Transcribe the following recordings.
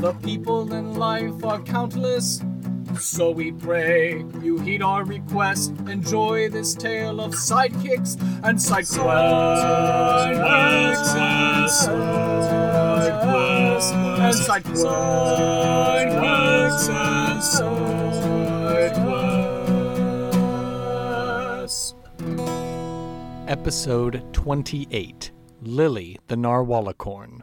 The people in life are countless. So we pray you heed our request. Enjoy this tale of sidekicks and side quests. And side and side. Episode 28 Lily the Narwhalicorn.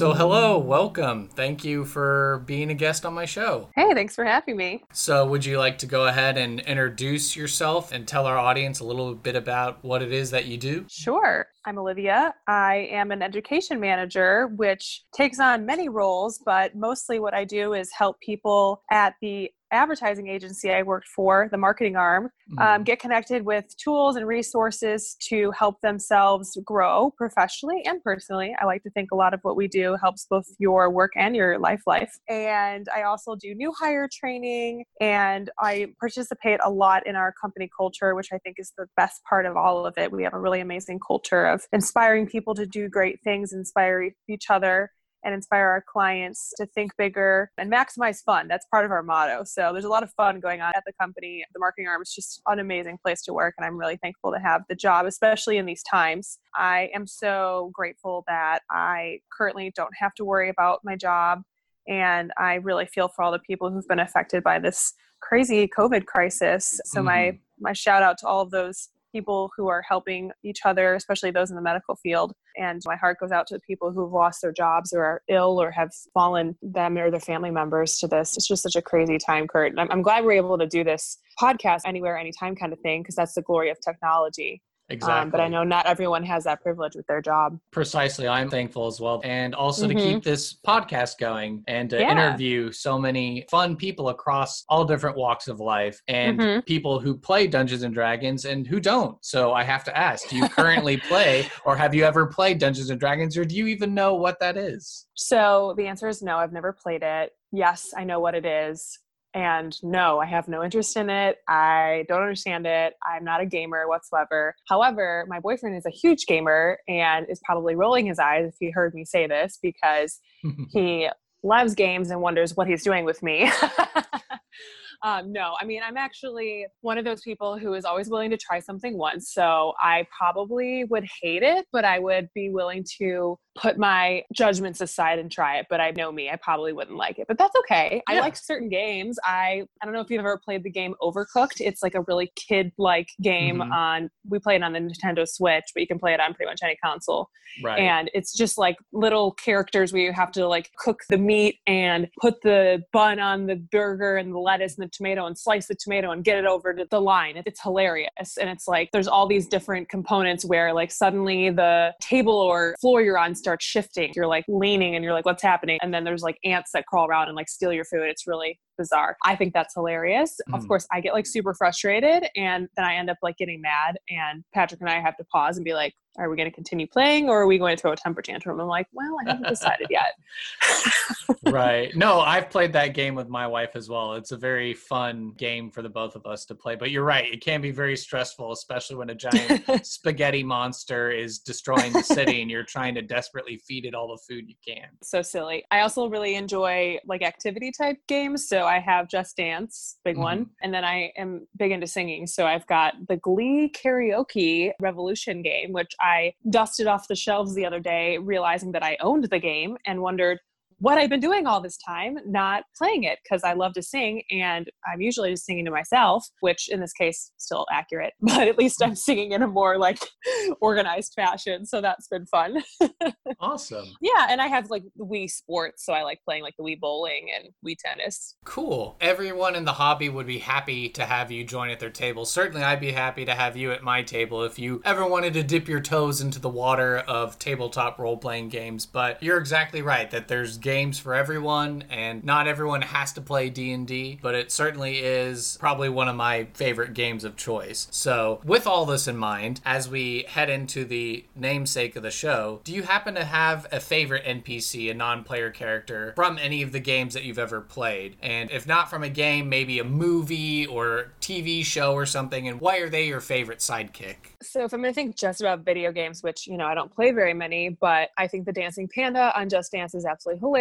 So, hello, welcome. Thank you for being a guest on my show. Hey, thanks for having me. So, would you like to go ahead and introduce yourself and tell our audience a little bit about what it is that you do? Sure. I'm Olivia. I am an education manager, which takes on many roles, but mostly what I do is help people at the advertising agency I worked for, the marketing arm, um, Mhm. get connected with tools and resources to help themselves grow professionally and personally. I like to think a lot of what we do helps both your work and your life life. And I also do new hire training and I participate a lot in our company culture, which I think is the best part of all of it. We have a really amazing culture of inspiring people to do great things, inspire each other and inspire our clients to think bigger and maximize fun. That's part of our motto. So there's a lot of fun going on at the company. The marketing arm is just an amazing place to work, and I'm really thankful to have the job, especially in these times. I am so grateful that I currently don't have to worry about my job. And I really feel for all the people who've been affected by this crazy COVID crisis. So my mm-hmm. my shout out to all of those people who are helping each other, especially those in the medical field. And my heart goes out to the people who've lost their jobs or are ill or have fallen them or their family members to this. It's just such a crazy time, Kurt. I'm, I'm glad we're able to do this podcast anywhere, anytime kind of thing, because that's the glory of technology. Exactly. Um, but I know not everyone has that privilege with their job. Precisely. I'm thankful as well. And also to Mhm. keep this podcast going and to Yeah. interview so many fun people across all different walks of life and Mhm. people who play Dungeons and Dragons and who don't. So I have to ask do you currently play or have you ever played Dungeons and Dragons or do you even know what that is? So the answer is no, I've never played it. Yes, I know what it is. And no, I have no interest in it. I don't understand it. I'm not a gamer whatsoever. However, my boyfriend is a huge gamer and is probably rolling his eyes if he heard me say this because he loves games and wonders what he's doing with me. um, no, I mean, I'm actually one of those people who is always willing to try something once. So I probably would hate it, but I would be willing to put my judgments aside and try it. But I know me, I probably wouldn't like it, but that's okay. I like certain games. I, I don't know if you've ever played the game Overcooked. It's like a really kid like game Mhm. on, we play it on the Nintendo Switch, but you can play it on pretty much any console right. and it's just like little characters where you have to like cook the meat and put the bun on the burger and the lettuce and the tomato and slice the tomato and get it over to the line it's hilarious and it's like there's all these different components where like suddenly the table or floor you're on starts shifting. You're like leaning and you're like what's happening? And then there's like ants that crawl around and like steal your food. It's really bizarre i think that's hilarious of Mhm. course i get like super frustrated and then i end up like getting mad and patrick and i have to pause and be like are we going to continue playing or are we going to throw a temper tantrum? I'm like, well, I haven't decided yet. right. No, I've played that game with my wife as well. It's a very fun game for the both of us to play. But you're right, it can be very stressful, especially when a giant spaghetti monster is destroying the city and you're trying to desperately feed it all the food you can. so silly. I also really enjoy like activity type games. So I have Just Dance, big mm-hmm. one. And then I am big into singing. So I've got the Glee Karaoke Revolution game, which I dusted off the shelves the other day, realizing that I owned the game and wondered, what I've been doing all this time, not playing it because I love to sing and I'm usually just singing to myself, which in this case still accurate, but at least I'm singing in a more like organized fashion. So that's been fun. awesome. Yeah, and I have like Wii Sports, so I like playing like the Wii bowling and Wii tennis. Cool. Everyone in the hobby would be happy to have you join at their table. Certainly, I'd be happy to have you at my table if you ever wanted to dip your toes into the water of tabletop role playing games. But you're exactly right that there's games for everyone, and not everyone has to play D and D. But it certainly is probably one of my favorite games of choice. So, with all this in mind, as we head into the namesake of the show, do you happen to have a favorite NPC, a non-player character from any of the games that you've ever played? And if not from a game, maybe a movie or TV show or something. And why are they your favorite sidekick? So if I'm going to think just about video games, which you know I don't play very many, but I think the Dancing Panda on Just Dance is absolutely hilarious.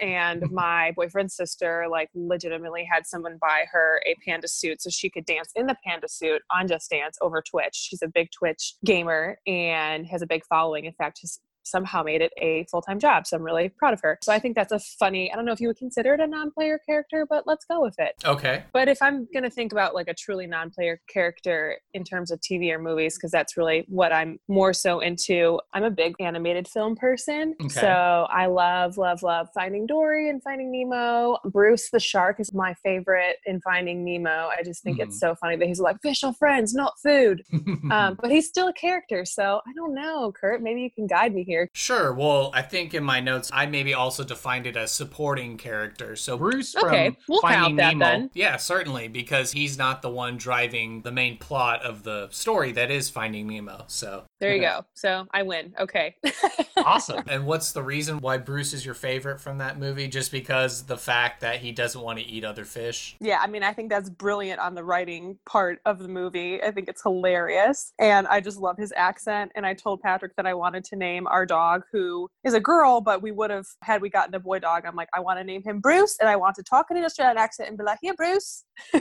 And my boyfriend's sister, like, legitimately had someone buy her a panda suit so she could dance in the panda suit on Just Dance over Twitch. She's a big Twitch gamer and has a big following. In fact, his somehow made it a full time job. So I'm really proud of her. So I think that's a funny, I don't know if you would consider it a non player character, but let's go with it. Okay. But if I'm going to think about like a truly non player character in terms of TV or movies, because that's really what I'm more so into, I'm a big animated film person. Okay. So I love, love, love Finding Dory and Finding Nemo. Bruce the shark is my favorite in Finding Nemo. I just think it's so funny that he's like, fish are friends, not food. um, but he's still a character. So I don't know, Kurt. Maybe you can guide me here. Sure. Well, I think in my notes, I maybe also defined it as supporting character. So Bruce Okay, from we'll Finding count that Nemo. then. Yeah, certainly, because he's not the one driving the main plot of the story that is Finding Nemo. So, There you go. So I win. Okay. Awesome. and what's the reason why Bruce is your favorite from that movie? Just because the fact that he doesn't want to eat other fish? Yeah, I mean, I think that's brilliant on the writing part of the movie. I think it's hilarious. And I just love his accent. And I told Patrick that I wanted to name our dog, who is a girl, but we would have, had we gotten a boy dog, I'm like, I want to name him Bruce. And I want to talk in an Australian accent and be like, here, Bruce. I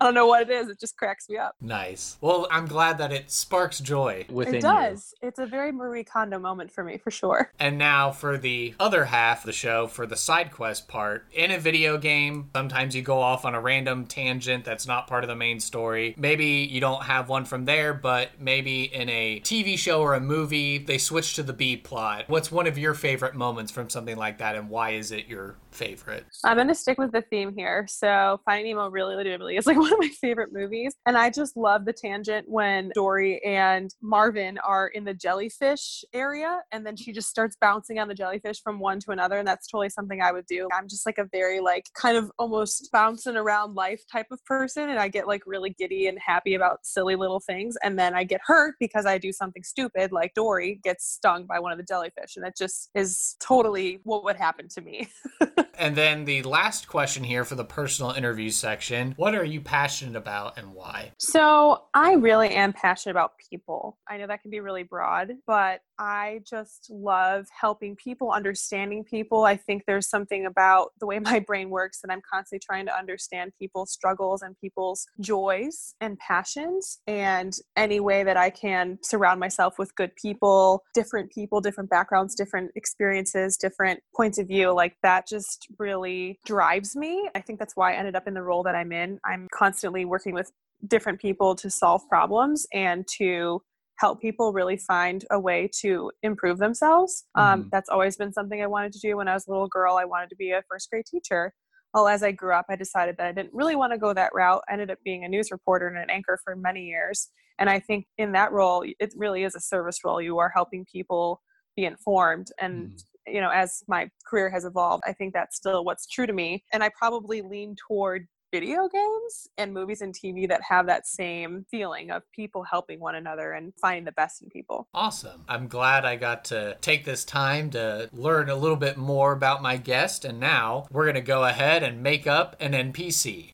don't know what it is. It just cracks me up. nice. Well, I'm glad that it sparks joy. Within it does. It's a very Marie Kondo moment for me, for sure. And now for the other half of the show, for the side quest part. In a video game, sometimes you go off on a random tangent that's not part of the main story. Maybe you don't have one from there, but maybe in a TV show or a movie, they switch to the B plot. What's one of your favorite moments from something like that, and why is it your favorite? I'm going to stick with the theme here. So, Finding Nemo really legitimately is like one of my favorite movies. And I just love the tangent when Dory and Marvin are in the jellyfish area and then she just starts bouncing on the jellyfish from one to another. And that's totally something I would do. I'm just like a very, like, kind of almost bouncing around life type of person. And I get like really giddy and happy about silly little things. And then I get hurt because I do something stupid, like Dory gets stung by one of the jellyfish. And it just is totally what would happen to me. And then the last question here for the personal interview section What are you passionate about and why? So, I really am passionate about people. I know that can be really broad, but I just love helping people, understanding people. I think there's something about the way my brain works that I'm constantly trying to understand people's struggles and people's joys and passions. And any way that I can surround myself with good people, different people, different backgrounds, different experiences, different points of view, like that just really drives me. I think that's why I ended up in the role that I'm in. I'm constantly working with different people to solve problems and to help people really find a way to improve themselves. Um, Mhm. that's always been something I wanted to do when I was a little girl. I wanted to be a first grade teacher. Well, as I grew up, I decided that I didn't really want to go that route. I ended up being a news reporter and an anchor for many years. And I think in that role, it really is a service role. You are helping people be informed. And, you know, as my career has evolved, I think that's still what's true to me. And I probably lean toward video games and movies and TV that have that same feeling of people helping one another and finding the best in people. Awesome. I'm glad I got to take this time to learn a little bit more about my guest. And now we're going to go ahead and make up an NPC.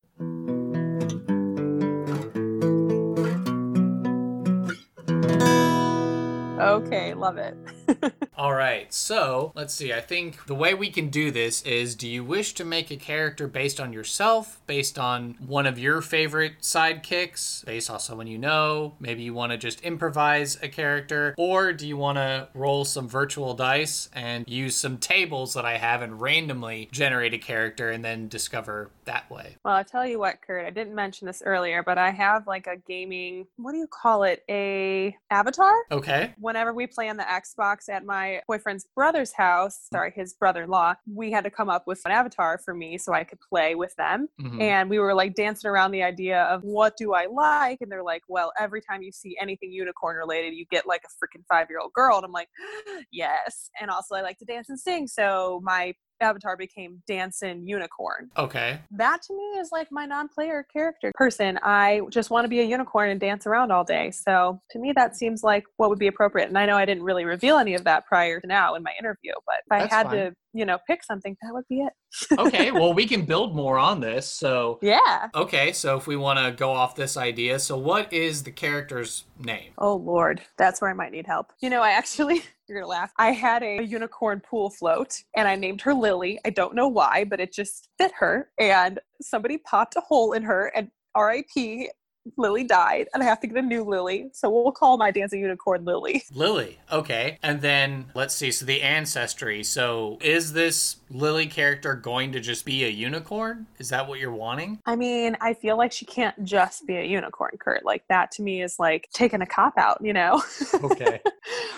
Okay, love it. All right, so let's see. I think the way we can do this is do you wish to make a character based on yourself, based on one of your favorite sidekicks, based on someone you know? Maybe you want to just improvise a character, or do you want to roll some virtual dice and use some tables that I have and randomly generate a character and then discover that way? Well, I'll tell you what, Kurt, I didn't mention this earlier, but I have like a gaming, what do you call it? A avatar? Okay. Whenever we play on the Xbox at my boyfriend's brother's house, sorry, his brother-in-law, we had to come up with an avatar for me so I could play with them. Mhm. And we were like dancing around the idea of what do I like? And they're like, well, every time you see anything unicorn related, you get like a freaking five year old girl. And I'm like, yes. And also, I like to dance and sing. So my avatar became Dancing Unicorn. Okay. That to me is like my non player character person. I just want to be a unicorn and dance around all day. So to me, that seems like what would be appropriate. And I know I didn't really reveal any of that prior to now in my interview, but if I That's had fine. to, you know, pick something, that would be it. Okay, well, we can build more on this. So, Yeah. okay, so if we want to go off this idea, so what is the character's name? Oh Lord, that's where I might need help. You know, I actually you're gonna laugh. I had a unicorn pool float and I named her Lily. I don't know why, but it just fit her. And somebody popped a hole in her and RIP Lily died, and I have to get a new Lily. So we'll call my dancing unicorn Lily. Lily. Okay. And then let's see. So the ancestry. So is this Lily character going to just be a unicorn? Is that what you're wanting? I mean, I feel like she can't just be a unicorn, Kurt. Like that to me is like taking a cop out, you know? Okay.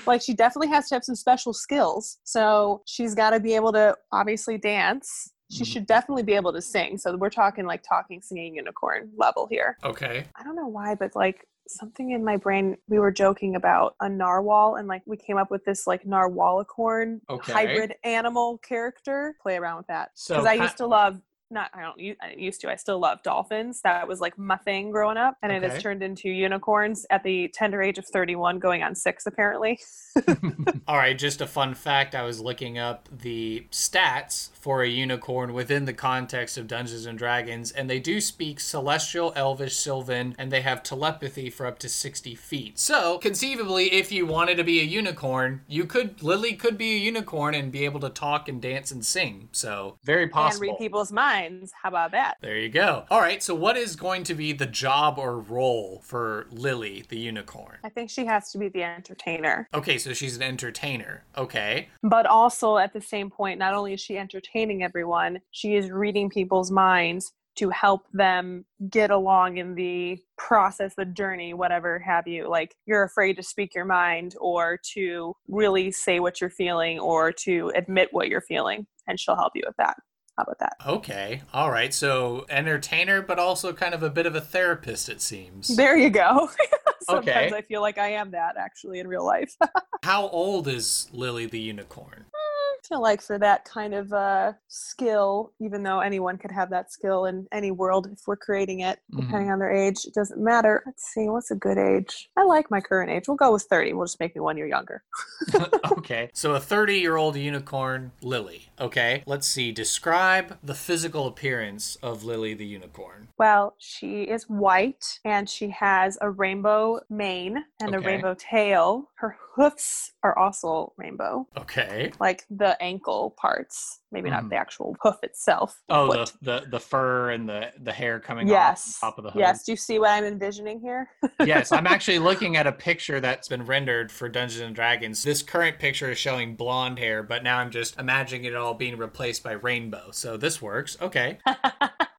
like she definitely has to have some special skills. So she's got to be able to obviously dance. She should definitely be able to sing. So we're talking like talking, singing unicorn level here. Okay. I don't know why, but like something in my brain, we were joking about a narwhal and like we came up with this like narwhalicorn Okay. hybrid animal character. Play around with that. So Because I used to love not I don't u- I didn't used to I still love dolphins. That was like my thing growing up, and it has turned into unicorns at the tender age of 31, going on six apparently. All right, just a fun fact. I was looking up the stats for a unicorn within the context of Dungeons and Dragons, and they do speak Celestial, Elvish, Sylvan, and they have telepathy for up to 60 feet. So, conceivably, if you wanted to be a unicorn, you could, Lily could be a unicorn and be able to talk and dance and sing. So, very and possible. read people's minds. How about that? There you go. All right, so what is going to be the job or role for Lily, the unicorn? I think she has to be the entertainer. Okay, so she's an entertainer. Okay. But also at the same point, not only is she entertaining everyone, she is reading people's minds to help them get along in the process, the journey, whatever have you. Like you're afraid to speak your mind or to really say what you're feeling or to admit what you're feeling, and she'll help you with that. How about that? Okay. All right. So entertainer, but also kind of a bit of a therapist, it seems. There you go. Sometimes Okay. I feel like I am that actually in real life. How old is Lily the unicorn? Feel like for that kind of uh, skill, even though anyone could have that skill in any world if we're creating it, depending on their age, it doesn't matter. Let's see, what's a good age? I like my current age. We'll go with 30. We'll just make me one year younger. okay. So a 30 year old unicorn, Lily. Okay. Let's see. Describe the physical appearance of Lily the unicorn. Well, she is white and she has a rainbow mane and a rainbow tail. Her hoofs are also rainbow, Okay. like the ankle parts, maybe Mhm. not the actual hoof itself. Oh, the, the the fur and the the hair coming yes. off top of the hood. Yes. Do you see what I'm envisioning here? yes, I'm actually looking at a picture that's been rendered for Dungeons and Dragons. This current picture is showing blonde hair, but now I'm just imagining it all being replaced by rainbow. So this works. Okay.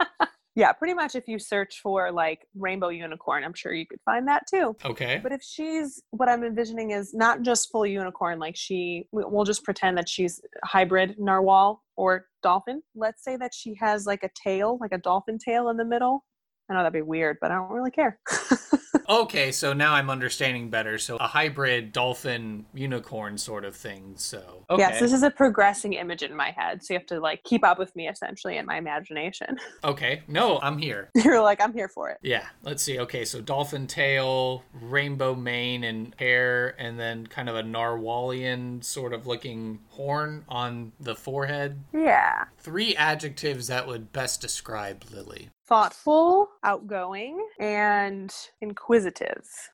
yeah, pretty much if you search for like rainbow unicorn, I'm sure you could find that too. Okay. But if she's what I'm envisioning is not just full unicorn, like she, we- we'll just pretend that she's hybrid narwhal or dolphin. Let's say that she has like a tail, like a dolphin tail in the middle. I know that'd be weird, but I don't really care. Okay, so now I'm understanding better. So a hybrid dolphin unicorn sort of thing. So okay. Yes, this is a progressing image in my head, so you have to like keep up with me essentially in my imagination. okay. No, I'm here. You're like, I'm here for it. Yeah, let's see. Okay, so dolphin tail, rainbow mane and hair, and then kind of a narwhalian sort of looking horn on the forehead. Yeah. Three adjectives that would best describe Lily. thoughtful, outgoing, and inquisitive.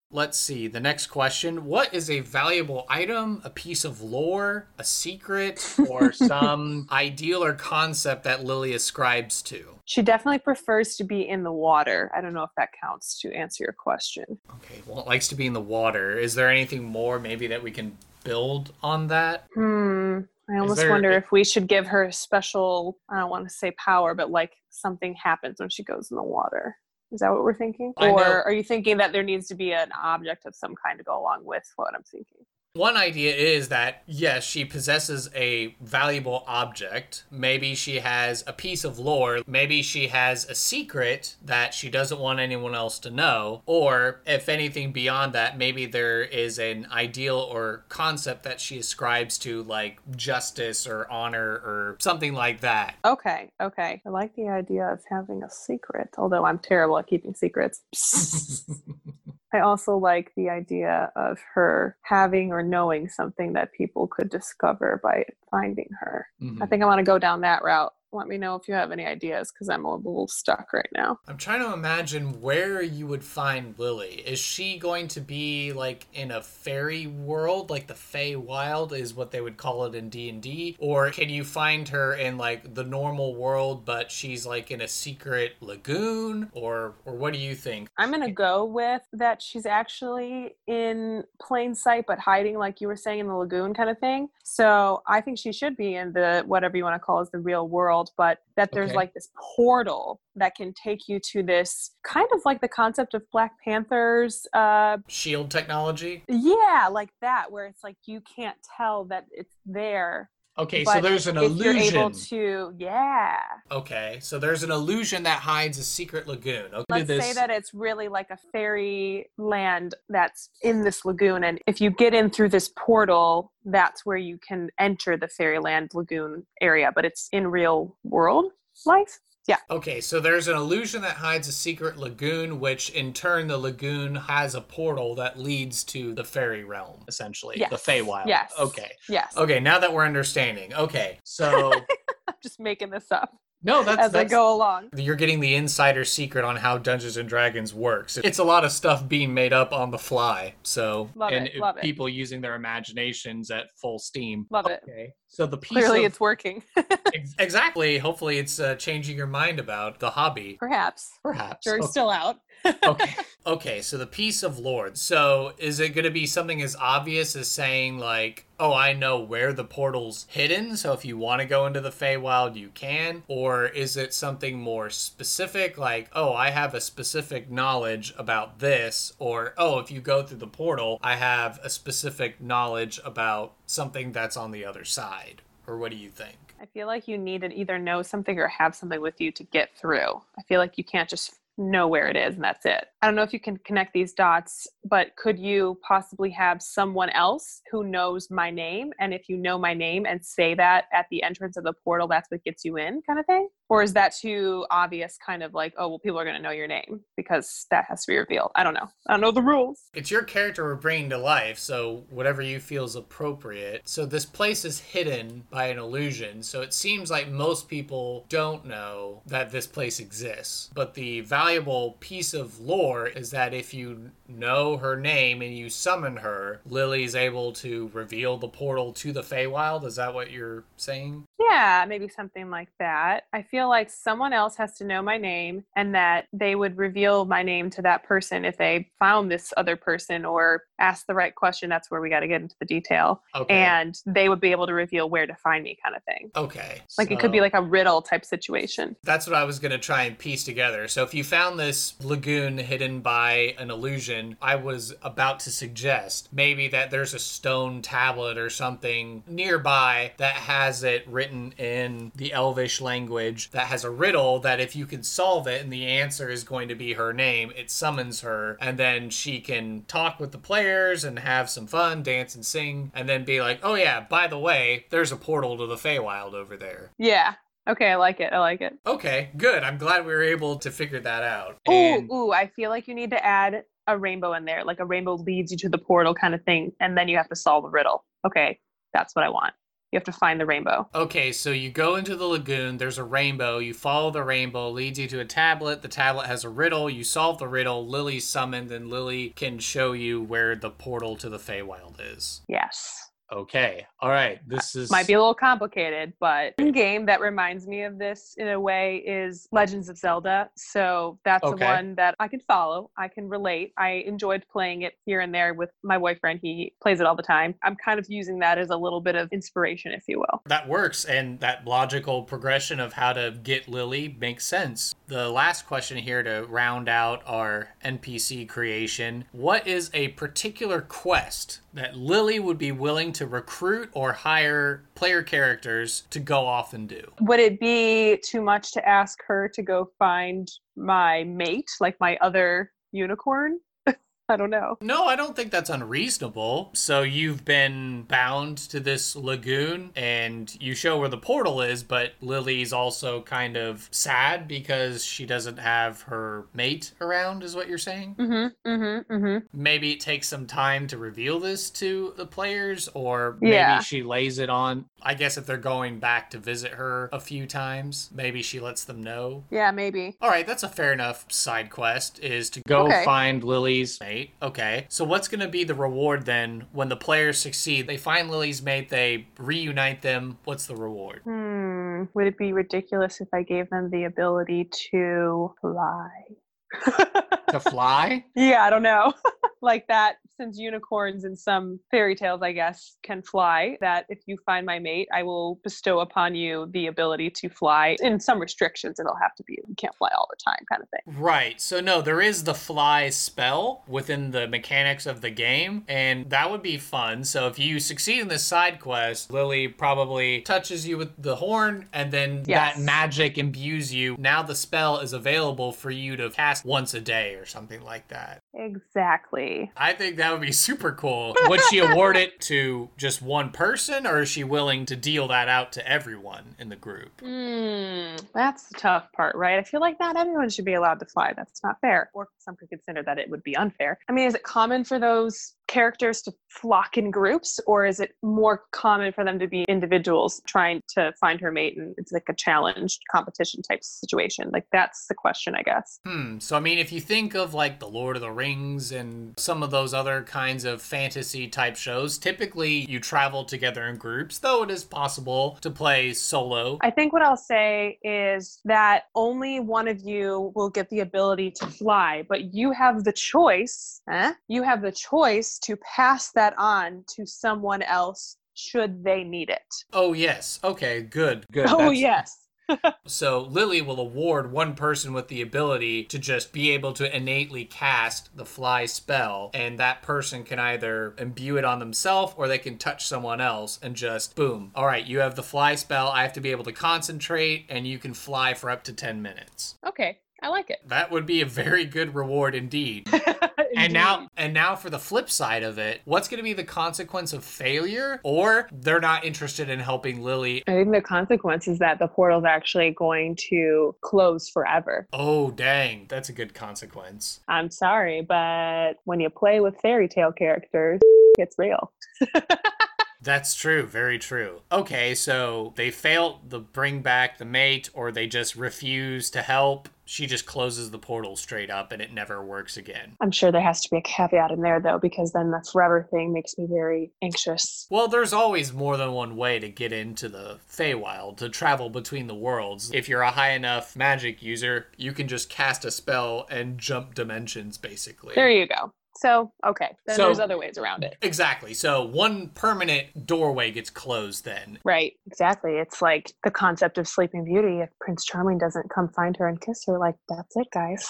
Let's see. The next question What is a valuable item, a piece of lore, a secret, or some ideal or concept that Lily ascribes to? She definitely prefers to be in the water. I don't know if that counts to answer your question. Okay, well, it likes to be in the water. Is there anything more maybe that we can build on that? Hmm. I almost there- wonder if we should give her a special, I don't want to say power, but like something happens when she goes in the water. Is that what we're thinking? Or are you thinking that there needs to be an object of some kind to go along with what I'm thinking? One idea is that, yes, she possesses a valuable object. Maybe she has a piece of lore. Maybe she has a secret that she doesn't want anyone else to know. Or, if anything beyond that, maybe there is an ideal or concept that she ascribes to, like justice or honor or something like that. Okay, okay. I like the idea of having a secret, although I'm terrible at keeping secrets. I also like the idea of her having or knowing something that people could discover by finding her. Mhm. I think I want to go down that route. Let me know if you have any ideas because I'm a little stuck right now. I'm trying to imagine where you would find Lily. Is she going to be like in a fairy world, like the Fey Wild is what they would call it in D and D, or can you find her in like the normal world, but she's like in a secret lagoon, or or what do you think? I'm going to go with that she's actually in plain sight but hiding, like you were saying, in the lagoon kind of thing. So I think she should be in the whatever you want to call as the real world, but that there's Okay. like this portal that can take you to this kind of like the concept of Black Panthers. Uh, Shield technology. yeah, like that, where it's like you can't tell that it's there. Okay, so there's an if you're illusion. able to, yeah. Okay, so there's an illusion that hides a secret lagoon. Okay, Let's this- say that it's really like a fairy land that's in this lagoon. And if you get in through this portal, that's where you can enter the fairyland lagoon area, but it's in real world life. Yeah. Okay, so there's an illusion that hides a secret lagoon, which in turn the lagoon has a portal that leads to the fairy realm, essentially. The Yes. Feywild. Yes. Okay. Yes. Okay, now that we're understanding. Okay. So I'm just making this up no, that's as I go along. you're getting the insider secret on how Dungeons and Dragons works. It's a lot of stuff being made up on the fly. So Love and it, love it. people using their imaginations at full steam. Love it. Okay. So the piece Clearly, of- it's working. Ex- exactly. Hopefully, it's uh, changing your mind about the hobby. Perhaps. Perhaps. Jury's Okay. still out. Okay. Okay, so the piece of lore. So is it going to be something as obvious as saying like, "Oh, I know where the portal's hidden, so if you want to go into the Feywild, you can?" Or is it something more specific like, "Oh, I have a specific knowledge about this," or "Oh, if you go through the portal, I have a specific knowledge about something that's on the other side." Or what do you think? I feel like you need to either know something or have something with you to get through. I feel like you can't just know where it is and that's it. I don't know if you can connect these dots, but could you possibly have someone else who knows my name? And if you know my name and say that at the entrance of the portal, that's what gets you in, kind of thing? Or is that too obvious, kind of like, oh, well, people are going to know your name because that has to be revealed? I don't know. I don't know the rules. It's your character we're bringing to life, so whatever you feel is appropriate. So this place is hidden by an illusion, so it seems like most people don't know that this place exists. But the valuable piece of lore is that if you know her name and you summon her, Lily's able to reveal the portal to the Feywild. Is that what you're saying? Yeah, maybe something like that. I feel like someone else has to know my name and that they would reveal my name to that person if they found this other person or asked the right question. That's where we got to get into the detail. Okay. And they would be able to reveal where to find me, kind of thing. okay. Like it could be like a riddle type situation. That's what I was going to try and piece together. So if you found this lagoon hidden by an illusion, I was about to suggest maybe that there's a stone tablet or something nearby that has it written in the Elvish language that has a riddle that if you can solve it and the answer is going to be her name, it summons her and then she can talk with the players and have some fun, dance and sing, and then be like, "Oh yeah, by the way, there's a portal to the Feywild over there." Yeah. Okay, I like it. I like it. Okay, good. I'm glad we were able to figure that out. Ooh, And ooh, I feel like you need to add a rainbow in there. Like a rainbow leads you to the portal kind of thing. And then you have to solve a riddle. Okay, that's what I want. You have to find the rainbow. Okay, so you go into the lagoon, there's a rainbow, you follow the rainbow, leads you to a tablet. The tablet has a riddle, you solve the riddle, Lily's summoned, and Lily can show you where the portal to the Feywild is. Yes. Okay, all right, this uh, is. Might be a little complicated, but one game that reminds me of this in a way is Legends of Zelda. So that's Okay. the one that I can follow. I can relate. I enjoyed playing it here and there with my boyfriend. He plays it all the time. I'm kind of using that as a little bit of inspiration, if you will. That works, and that logical progression of how to get Lily makes sense. The last question here to round out our NPC creation What is a particular quest that Lily would be willing to recruit or hire player characters to go off and do? Would it be too much to ask her to go find my mate, like my other unicorn? I don't know. No, I don't think that's unreasonable. So you've been bound to this lagoon and you show where the portal is, but Lily's also kind of sad because she doesn't have her mate around, is what you're saying? Mm-hmm. Mm-hmm. Mm-hmm. Maybe it takes some time to reveal this to the players, or maybe Yeah. she lays it on. I guess if they're going back to visit her a few times, maybe she lets them know. Yeah, maybe. All right, that's a fair enough side quest is to go Okay. find Lily's mate. Okay. So what's going to be the reward then when the players succeed? They find Lily's mate, they reunite them. What's the reward? Hmm. Would it be ridiculous if I gave them the ability to fly? to fly? yeah, I don't know. like that, since unicorns in some fairy tales, I guess, can fly, that if you find my mate, I will bestow upon you the ability to fly in some restrictions. It'll have to be, you can't fly all the time, kind of thing. Right. So no, there is the fly spell within the mechanics of the game, and that would be fun. So if you succeed in this side quest, Lily probably touches you with the horn, and then Yes. that magic imbues you. Now the spell is available for you to cast once a day or something like that. Exactly. I think that would be super cool. Would she award it to just one person, or is she willing to deal that out to everyone in the group? Hmm, that's the tough part, right? I feel like not everyone should be allowed to fly. That's not fair. Or some could consider that it would be unfair. I mean, is it common for those characters to flock in groups, or is it more common for them to be individuals trying to find her mate and it's like a challenge competition type situation? Like, that's the question, I guess. Hmm. So, I mean, if you think of like The Lord of the Rings and some of those other kinds of fantasy type shows, typically you travel together in groups, though it is possible to play solo. I think what I'll say is that only one of you will get the ability to fly, but you have the choice, eh? You have the choice to pass that on to someone else should they need it. Oh, yes. Okay, good. Good. Oh, That's- yes. So Lily will award one person with the ability to just be able to innately cast the fly spell, and that person can either imbue it on themselves or they can touch someone else and just boom. All right, you have the fly spell. I have to be able to concentrate, and you can fly for up to 10 minutes. Okay, I like it. That would be a very good reward indeed. And now and now for the flip side of it, what's going to be the consequence of failure or they're not interested in helping Lily? I think the consequence is that the portal's actually going to close forever. Oh, dang. That's a good consequence. I'm sorry, but when you play with fairy tale characters, it's real. That's true, very true. Okay, so they fail to bring back the mate or they just refuse to help. She just closes the portal straight up and it never works again. I'm sure there has to be a caveat in there though, because then the forever thing makes me very anxious. Well, there's always more than one way to get into the Feywild, to travel between the worlds. If you're a high enough magic user, you can just cast a spell and jump dimensions, basically. There you go. So, okay, then So- there's other ways around it. Exactly. So one permanent doorway gets closed then. Right, exactly. It's like the concept of Sleeping Beauty. If Prince Charming doesn't come find her and kiss her, like, that's it, guys.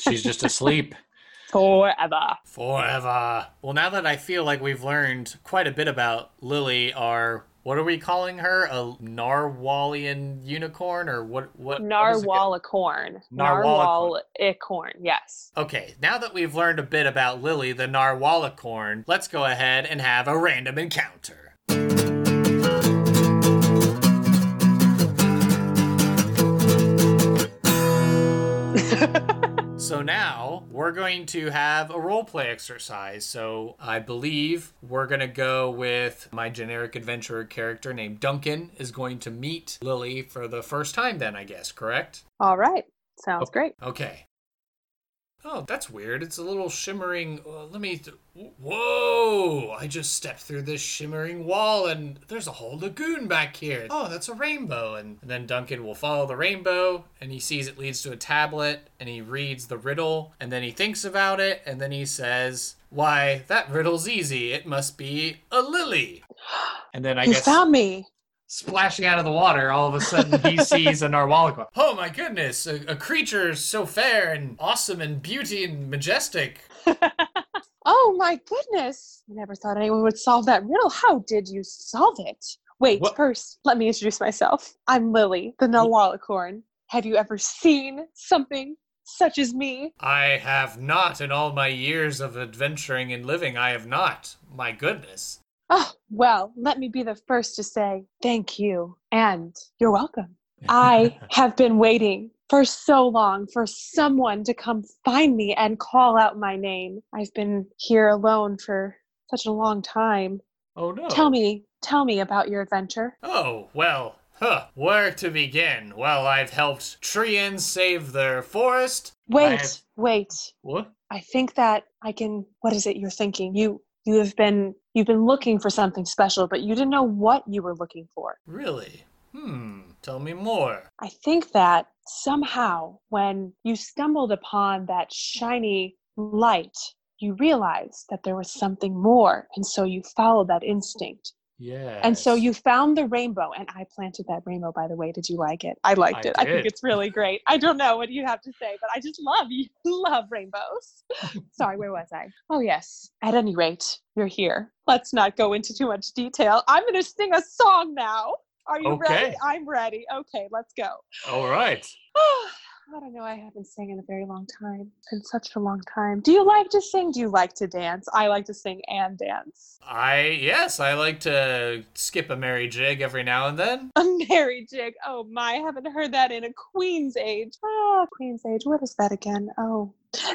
She's just asleep. Forever. Forever. Well, now that I feel like we've learned quite a bit about Lily, our what are we calling her? A Narwhalian unicorn, or what? What? what is it? Narwhalicorn. Narwhalicorn. Narwhalicorn, yes. Okay, now that we've learned a bit about Lily, the Narwhalicorn, let's go ahead and have a random encounter. We're going to have a role play exercise. So I believe we're going to go with my generic adventurer character named Duncan is going to meet Lily for the first time, then, I guess, correct? All right. Sounds great. Okay. Oh, that's weird. It's a little shimmering. Uh, let me. Th- Whoa! I just stepped through this shimmering wall and there's a whole lagoon back here. Oh, that's a rainbow. And, and then Duncan will follow the rainbow and he sees it leads to a tablet and he reads the riddle and then he thinks about it and then he says, Why, that riddle's easy. It must be a lily. And then I you guess found me. Splashing out of the water, all of a sudden he sees a narwhal. Oh my goodness, a, a creature so fair and awesome and beauty and majestic. Oh my goodness. I never thought anyone would solve that riddle. How did you solve it? Wait, What- first, let me introduce myself. I'm Lily, the Narwhalicorn. Have you ever seen something such as me? I have not, in all my years of adventuring and living, I have not. My goodness. Oh, well, let me be the first to say thank you and you're welcome. I have been waiting for so long for someone to come find me and call out my name. I've been here alone for such a long time. Oh no. Tell me, tell me about your adventure. Oh, well, huh. Where to begin? Well, I've helped Treants save their forest. Wait, have- wait. What? I think that I can what is it you're thinking? You you have been you've been looking for something special, but you didn't know what you were looking for. Really? Hmm. Tell me more. I think that somehow when you stumbled upon that shiny light, you realized that there was something more, and so you followed that instinct. Yeah. And so you found the rainbow, and I planted that rainbow, by the way. Did you like it? I liked I it. I think it's really great. I don't know what you have to say, but I just love you. Love rainbows. Sorry, where was I? Oh, yes. At any rate, you're here. Let's not go into too much detail. I'm going to sing a song now. Are you Okay. ready? I'm ready. Okay, let's go. All right. Oh, I don't know. I haven't sang in a very long time. It's been such a long time. Do you like to sing? Do you like to dance? I like to sing and dance. I yes, I like to skip a merry jig every now and then. A merry jig. Oh my, I haven't heard that in a Queen's age. Ah, Queen's age. What is that again? Oh,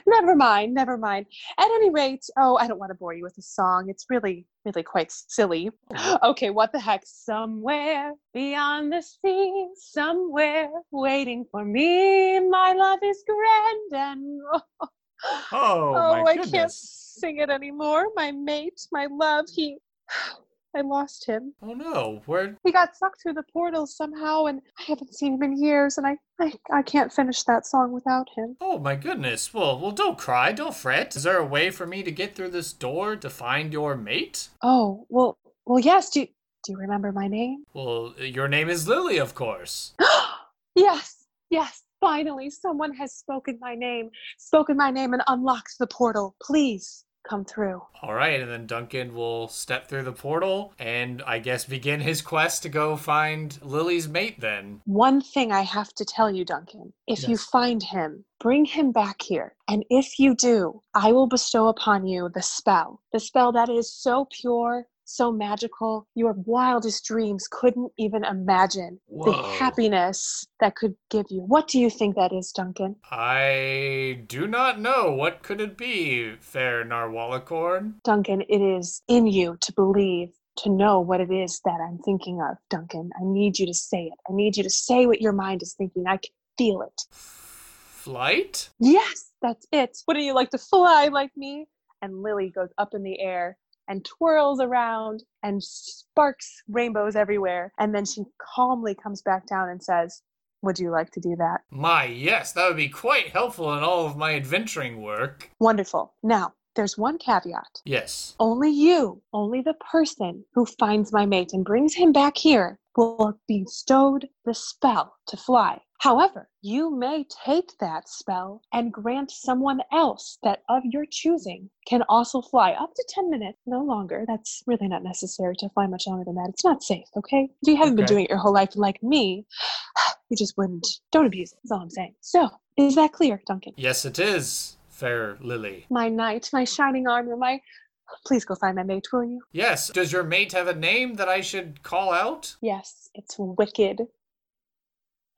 never mind. Never mind. At any rate, oh, I don't want to bore you with a song. It's really, really quite silly. Mm-hmm. Okay, what the heck? Somewhere beyond the sea, somewhere waiting for me, my love is grand and Oh, Oh, my oh, I can't sing it anymore. My mate, my love, he. I lost him. Oh no, where? He got sucked through the portal somehow, and I haven't seen him in years, and I, I, I can't finish that song without him. Oh my goodness. Well, well, don't cry, don't fret. Is there a way for me to get through this door to find your mate? Oh, well, well, yes. Do, do you remember my name? Well, your name is Lily, of course. yes, yes. Finally, someone has spoken my name, spoken my name, and unlocked the portal. Please come through. All right, and then Duncan will step through the portal and I guess begin his quest to go find Lily's mate. Then. One thing I have to tell you, Duncan. If you find him, bring him back here. And if you do, I will bestow upon you the spell. The spell that is so pure, so magical, your wildest dreams couldn't even imagine the happiness that could give you. What do you think that is, Duncan? I do not know. What could it be, fair Narwhalicorn? Duncan, it is in you to believe. To know what it is that I'm thinking of, Duncan. I need you to say it. I need you to say what your mind is thinking. I can feel it. Flight? Yes, that's it. Wouldn't you like to fly like me? And Lily goes up in the air and twirls around and sparks rainbows everywhere. And then she calmly comes back down and says, Would you like to do that? My, yes, that would be quite helpful in all of my adventuring work. Wonderful. Now, there's one caveat. Yes. Only you, only the person who finds my mate and brings him back here will be bestowed the spell to fly. However, you may take that spell and grant someone else that of your choosing can also fly up to 10 minutes, no longer. That's really not necessary to fly much longer than that. It's not safe, okay? If you haven't been doing it your whole life like me, you just wouldn't. Don't abuse it. That's all I'm saying. So, is that clear, Duncan? Yes, it is, fair Lily. My knight, my shining armor, my. Please go find my mate, will you? Yes. Does your mate have a name that I should call out? Yes, it's Wicked.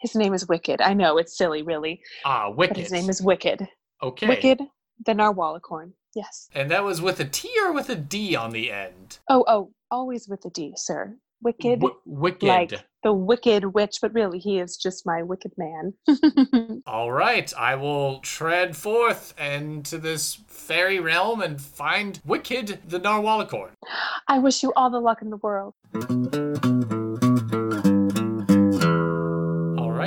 His name is Wicked. I know it's silly, really, Ah, Wicked. but his name is Wicked. okay. Wicked, The Narwhalicorn. Yes. And that was with a T or with a D on the end? Oh, oh, always with a D, sir. Wicked. W- wicked. Like the wicked witch, but really he is just my wicked man. All right, I will tread forth into this fairy realm and find Wicked the Narwhalicorn. I wish you all the luck in the world.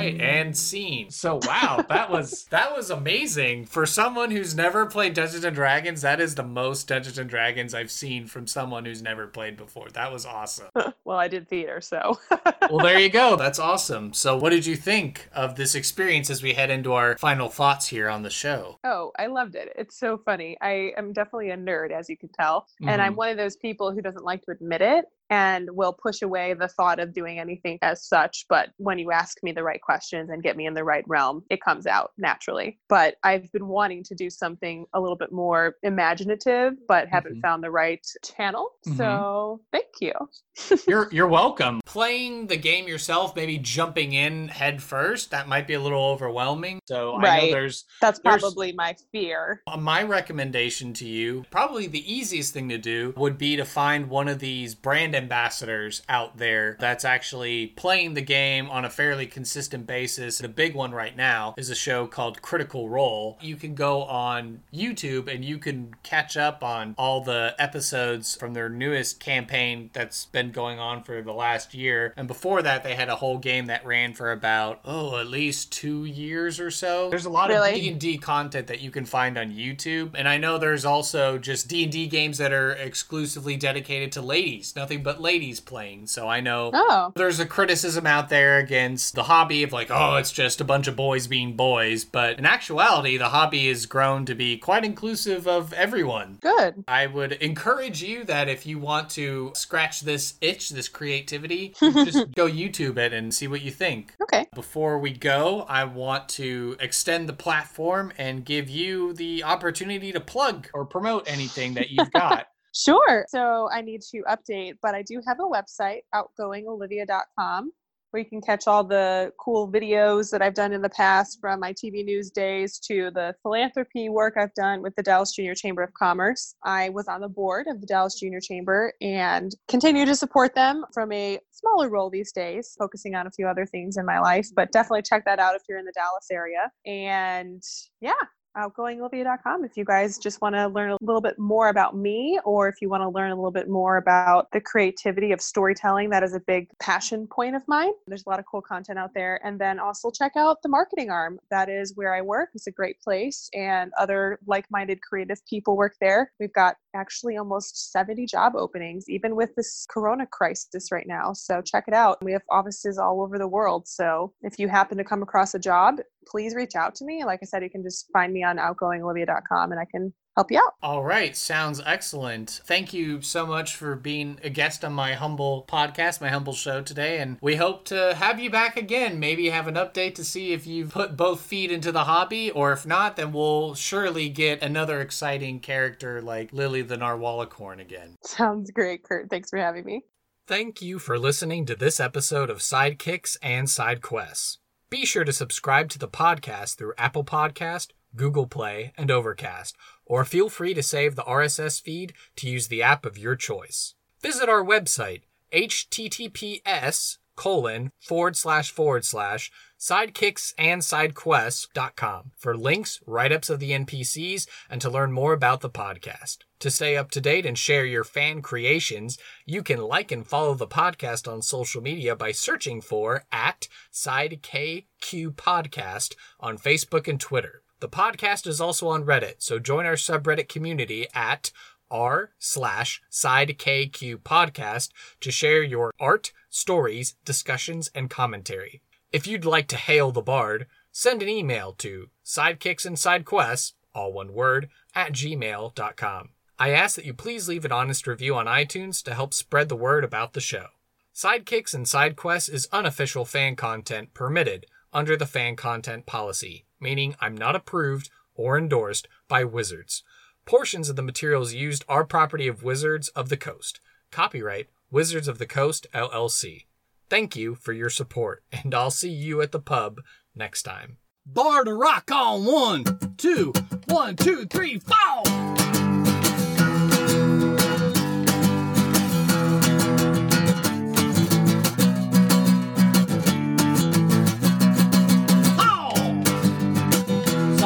Right, and scene. So wow, that was that was amazing for someone who's never played Dungeons and Dragons. That is the most Dungeons and Dragons I've seen from someone who's never played before. That was awesome. well, I did theater, so. well, there you go. That's awesome. So, what did you think of this experience as we head into our final thoughts here on the show? Oh, I loved it. It's so funny. I am definitely a nerd, as you can tell. And I'm Mhm. one of those people who doesn't like to admit it and will push away the thought of doing anything as such. But when you ask me the right questions and get me in the right realm, it comes out naturally. But I've been wanting to do something a little bit more imaginative, but haven't Mhm. found the right channel. Mhm. So thank you. You're you're welcome. Playing the game yourself, maybe jumping in head first, that might be a little overwhelming. So I know there's That's There's- probably my fear. Uh, My recommendation to you, probably the easiest thing to do, would be to find one of these brand ambassadors out there that's actually playing the game on a fairly consistent basis. The big one right now is a show called Critical Role. You can go on YouTube and you can catch up on all the episodes from their newest campaign that's been going on for the last year. And before that, they had a whole game that ran for about, oh, at least two years or so. There's a lot of Really? D D&D content that you can find on YouTube. And I know there's also just D&D games that are exclusively dedicated to ladies, nothing but ladies playing. So I know Oh, there's a criticism out there against the hobby of like, oh, it's just a bunch of boys being boys. But in actuality, the hobby has grown to be quite inclusive of everyone. good. I would encourage you that if you want to scratch this itch, this creativity, just go YouTube it and see what you think. Okay. Before we go, I want to extend the platform and give you the opportunity to plug or promote anything that you've got. Sure. So I need to update, but I do have a website, outgoingolivia.com, where you can catch all the cool videos that I've done in the past from my TV news days to the philanthropy work I've done with the Dallas Junior Chamber of Commerce. I was on the board of the Dallas Junior Chamber and continue to support them from a smaller role these days, focusing on a few other things in my life. But definitely check that out if you're in the Dallas area. And yeah, outgoingolivia.com if you guys just want to learn a little bit more about me or if you want to learn a little bit more about the creativity of storytelling that is a big passion point of mine. There's a lot of cool content out there. And then also check out the marketing arm. That is where i work. It's a great place and other like-minded creative people work there. We've got actually almost 70 job openings even with this corona crisis right now. So check it out. We have offices all over the world. So if you happen to come across a job please reach out to me. Like I said, you can just find me on outgoingolivia.com and I can help you out. All right, sounds excellent. Thank you so much for being a guest on my humble podcast, my humble show today. And we hope to have you back again. Maybe have an update to see if you've put both feet into the hobby, or if not, then we'll surely get another exciting character like Lily the Narwhalicorn again. Sounds great, Kurt. Thanks for having me. Thank you for listening to this episode of Sidekicks and Side Quests. Be sure to subscribe to the podcast through Apple Podcast, Google Play, and Overcast, or feel free to save the RSS feed to use the app of your choice. Visit our website, https colon forward slash forward slash sidekicksandsidequests.com for links, write-ups of the NPCs, and to learn more about the podcast. To stay up to date and share your fan creations, you can like and follow the podcast on social media by searching for at SideKQ Podcast on Facebook and Twitter. The podcast is also on Reddit, so join our subreddit community at r slash sidekq podcast to share your art, stories, discussions, and commentary. If you'd like to hail the bard, send an email to sidekicks and sidequests, all one word, at gmail.com. I ask that you please leave an honest review on iTunes to help spread the word about the show. Sidekicks and Sidequests is unofficial fan content permitted under the fan content policy, meaning I'm not approved or endorsed by Wizards. Portions of the materials used are property of Wizards of the Coast. Copyright Wizards of the Coast LLC. Thank you for your support, and I'll see you at the pub next time. bar to rock on. One, two, one, two, three, four.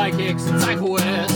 psychics and psychoists.